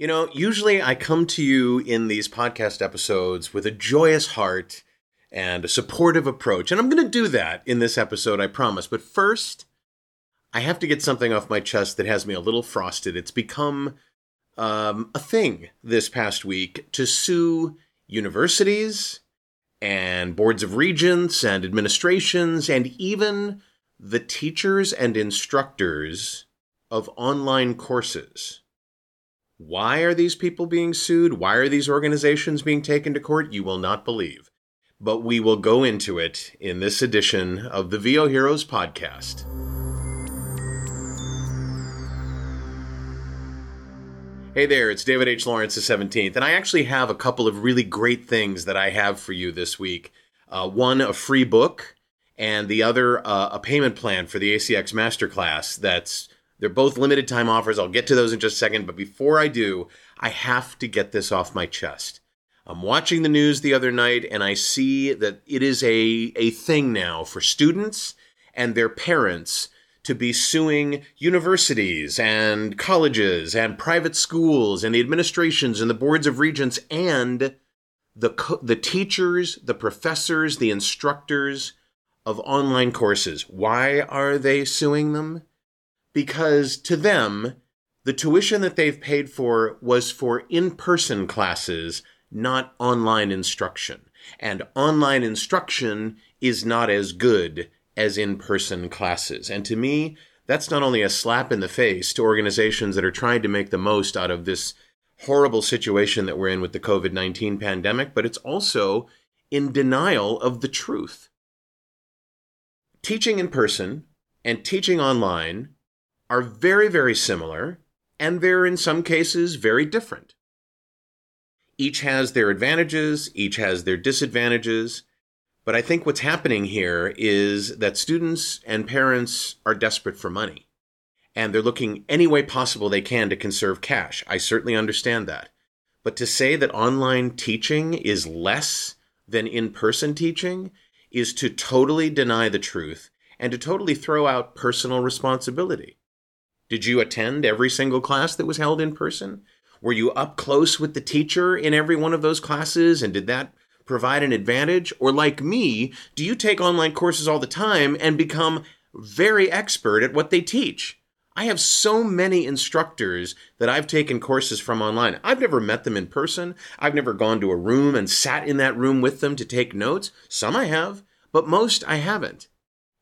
You know, usually I come to you in these podcast episodes with a joyous heart and a supportive approach, and I'm going to do that in this episode, I promise. But first, I have to get something off my chest that has me a little frosted. It's become um, a thing this past week to sue universities and boards of regents and administrations and even the teachers and instructors of online courses. Why are these people being sued? Why are these organizations being taken to court? You will not believe. But we will go into it in this edition of the VO Heroes podcast. Hey there, it's David H. Lawrence the 17th, and I actually have a couple of really great things that I have for you this week. Uh, one, a free book, and the other, uh, a payment plan for the ACX Masterclass that's they're both limited time offers. I'll get to those in just a second. But before I do, I have to get this off my chest. I'm watching the news the other night and I see that it is a, a thing now for students and their parents to be suing universities and colleges and private schools and the administrations and the boards of regents and the, the teachers, the professors, the instructors of online courses. Why are they suing them? Because to them, the tuition that they've paid for was for in person classes, not online instruction. And online instruction is not as good as in person classes. And to me, that's not only a slap in the face to organizations that are trying to make the most out of this horrible situation that we're in with the COVID 19 pandemic, but it's also in denial of the truth. Teaching in person and teaching online are very, very similar, and they're in some cases very different. Each has their advantages, each has their disadvantages, but I think what's happening here is that students and parents are desperate for money, and they're looking any way possible they can to conserve cash. I certainly understand that. But to say that online teaching is less than in person teaching is to totally deny the truth and to totally throw out personal responsibility. Did you attend every single class that was held in person? Were you up close with the teacher in every one of those classes and did that provide an advantage? Or like me, do you take online courses all the time and become very expert at what they teach? I have so many instructors that I've taken courses from online. I've never met them in person. I've never gone to a room and sat in that room with them to take notes. Some I have, but most I haven't.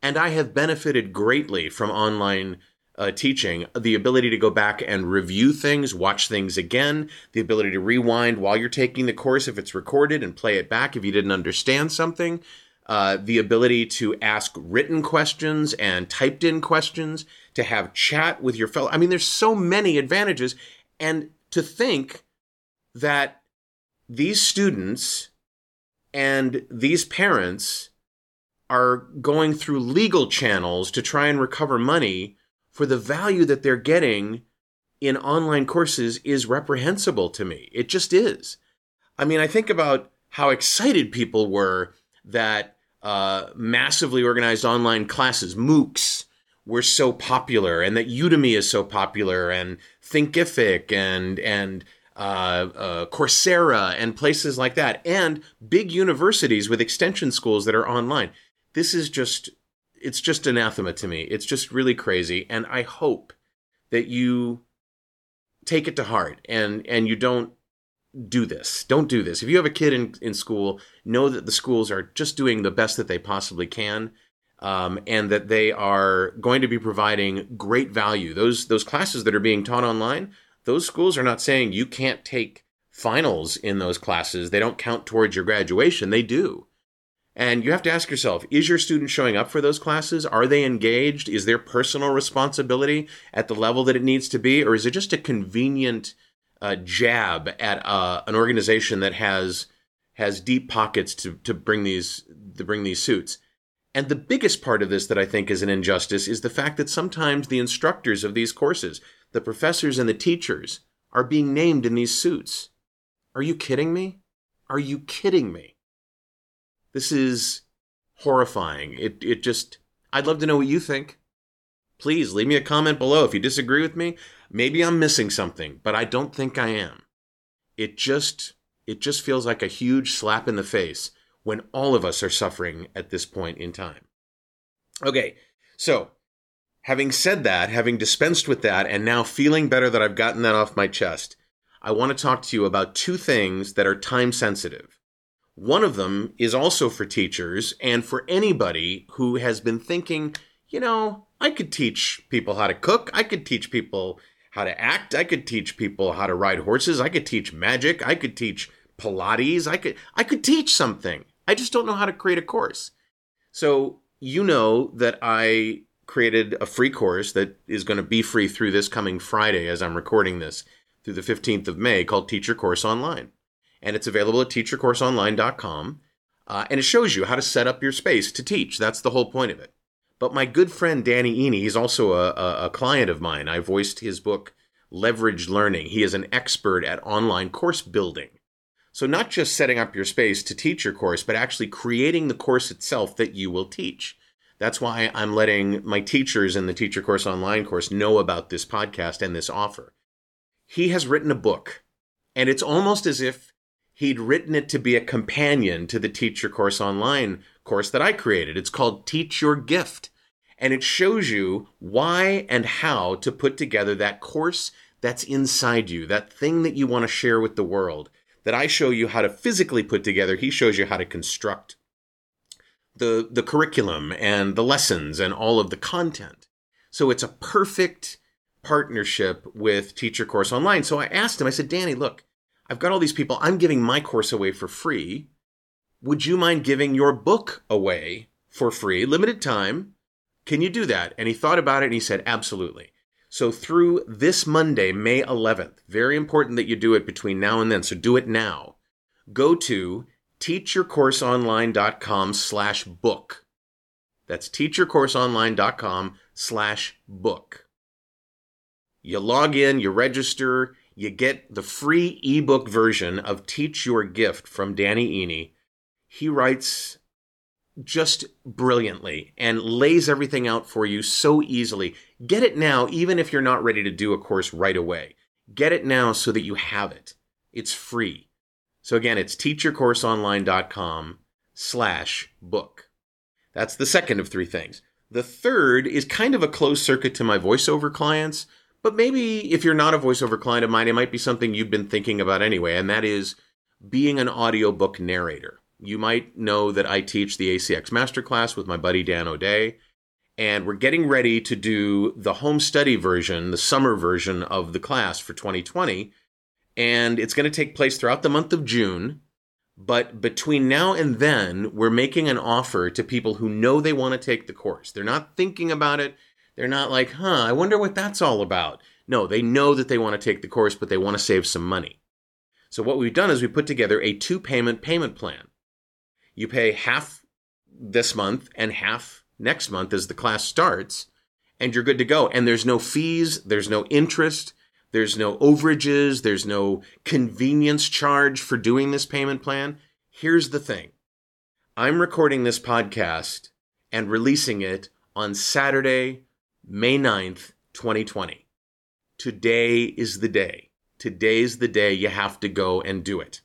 And I have benefited greatly from online uh, teaching, the ability to go back and review things, watch things again, the ability to rewind while you're taking the course if it's recorded and play it back if you didn't understand something, uh, the ability to ask written questions and typed in questions, to have chat with your fellow. I mean, there's so many advantages. And to think that these students and these parents are going through legal channels to try and recover money for the value that they're getting in online courses is reprehensible to me. It just is. I mean, I think about how excited people were that uh, massively organized online classes, MOOCs, were so popular, and that Udemy is so popular, and Thinkific, and and uh, uh, Coursera, and places like that, and big universities with extension schools that are online. This is just it's just anathema to me. It's just really crazy. And I hope that you take it to heart and, and you don't do this. Don't do this. If you have a kid in, in school, know that the schools are just doing the best that they possibly can. Um, and that they are going to be providing great value. Those those classes that are being taught online, those schools are not saying you can't take finals in those classes. They don't count towards your graduation. They do. And you have to ask yourself is your student showing up for those classes? Are they engaged? Is their personal responsibility at the level that it needs to be? Or is it just a convenient uh, jab at uh, an organization that has has deep pockets to, to bring these to bring these suits? And the biggest part of this that I think is an injustice is the fact that sometimes the instructors of these courses, the professors and the teachers, are being named in these suits. Are you kidding me? Are you kidding me? This is horrifying. It it just I'd love to know what you think. Please leave me a comment below if you disagree with me. Maybe I'm missing something, but I don't think I am. It just it just feels like a huge slap in the face when all of us are suffering at this point in time. Okay, so having said that, having dispensed with that, and now feeling better that I've gotten that off my chest, I want to talk to you about two things that are time sensitive. One of them is also for teachers and for anybody who has been thinking, you know, I could teach people how to cook. I could teach people how to act. I could teach people how to ride horses. I could teach magic. I could teach Pilates. I could I could teach something. I just don't know how to create a course. So, you know that I created a free course that is going to be free through this coming Friday as I'm recording this through the 15th of May called Teach Your Course Online. And it's available at teachyourcourseonline.com. Uh, and it shows you how to set up your space to teach. That's the whole point of it. But my good friend Danny Iny, he's also a, a, a client of mine. I voiced his book, Leveraged Learning. He is an expert at online course building. So, not just setting up your space to teach your course, but actually creating the course itself that you will teach. That's why I'm letting my teachers in the Teach Your Course Online course know about this podcast and this offer. He has written a book, and it's almost as if he'd written it to be a companion to the Teach Your Course Online course that I created. It's called Teach Your Gift, and it shows you why and how to put together that course that's inside you, that thing that you want to share with the world that I show you how to physically put together, he shows you how to construct the, the curriculum and the lessons and all of the content. So it's a perfect partnership with Teach Your Course Online. So I asked him, I said, Danny, look, I've got all these people. I'm giving my course away for free. Would you mind giving your book away for free, limited time? Can you do that? And he thought about it and he said, absolutely. So through this Monday, May 11th, very important that you do it between now and then. So do it now. Go to teachyourcourseonline.com slash book. That's teachyourcourseonline.com slash book. You log in, you register, you get the free ebook version of Teach Your Gift from Danny Iny. He writes just brilliantly and lays everything out for you so easily. Get it now, even if you're not ready to do a course right away. Get it now so that you have it. It's free. So again, it's teachyourcourseonline.com slash book. That's the second of three things. The third is kind of a closed circuit to my voiceover clients, but maybe if you're not a voiceover client of mine, it might be something you've been thinking about anyway, and that is being an audiobook narrator. You might know that I teach the ACX Masterclass with my buddy Dan O'Day, and we're getting ready to do the home study version, the summer version of the class for 2020. And it's going to take place throughout the month of June. But between now and then, we're making an offer to people who know they want to take the course. They're not thinking about it. They're not like, huh, I wonder what that's all about. No, they know that they want to take the course, but they want to save some money. So what we've done is we put together a two payment payment plan. You pay half this month and half next month as the class starts, and you're good to go. And there's no fees, there's no interest, there's no overages, there's no convenience charge for doing this payment plan. Here's the thing I'm recording this podcast and releasing it on Saturday, May 9th, 2020. Today is the day. Today's the day you have to go and do it.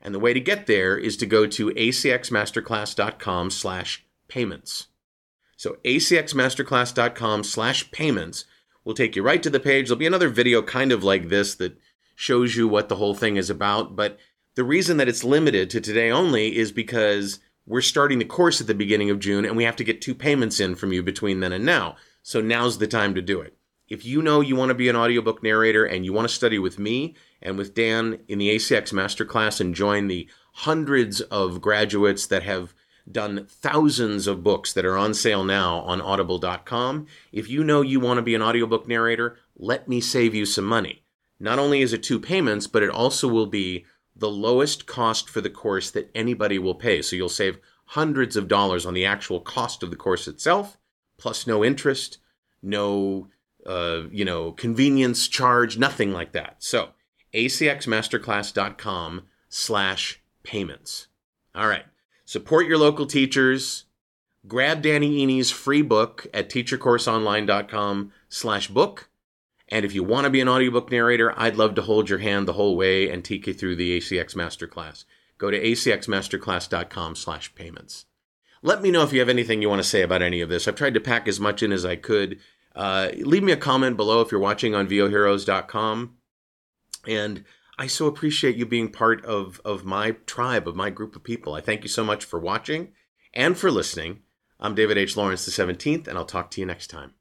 And the way to get there is to go to acxmasterclass.com slash payments. So acxmasterclass.com slash payments will take you right to the page. There'll be another video kind of like this that shows you what the whole thing is about. But the reason that it's limited to today only is because we're starting the course at the beginning of June and we have to get two payments in from you between then and now. So now's the time to do it. If you know you want to be an audiobook narrator and you want to study with me and with Dan in the ACX Masterclass and join the hundreds of graduates that have done thousands of books that are on sale now on audible.com, if you know you want to be an audiobook narrator, let me save you some money. Not only is it two payments, but it also will be the lowest cost for the course that anybody will pay. So you'll save hundreds of dollars on the actual cost of the course itself, plus no interest, no uh, you know, convenience charge, nothing like that. So acxmasterclass.com slash payments. All right. Support your local teachers. grab Danny Iny's free book at teachyourcourseonline.com slash book. And if you want to be an audiobook narrator, I'd love to hold your hand the whole way and take you through the ACX Masterclass. Go to acxmasterclass.com slash payments. Let me know if you have anything you want to say about any of this. I've tried to pack as much in as I could. Uh, leave me a comment below if you're watching on voheroes.com. And I so appreciate you being part of, of my tribe, of my group of people. I thank you so much for watching and for listening. I'm David H. Lawrence, the 17th, and I'll talk to you next time.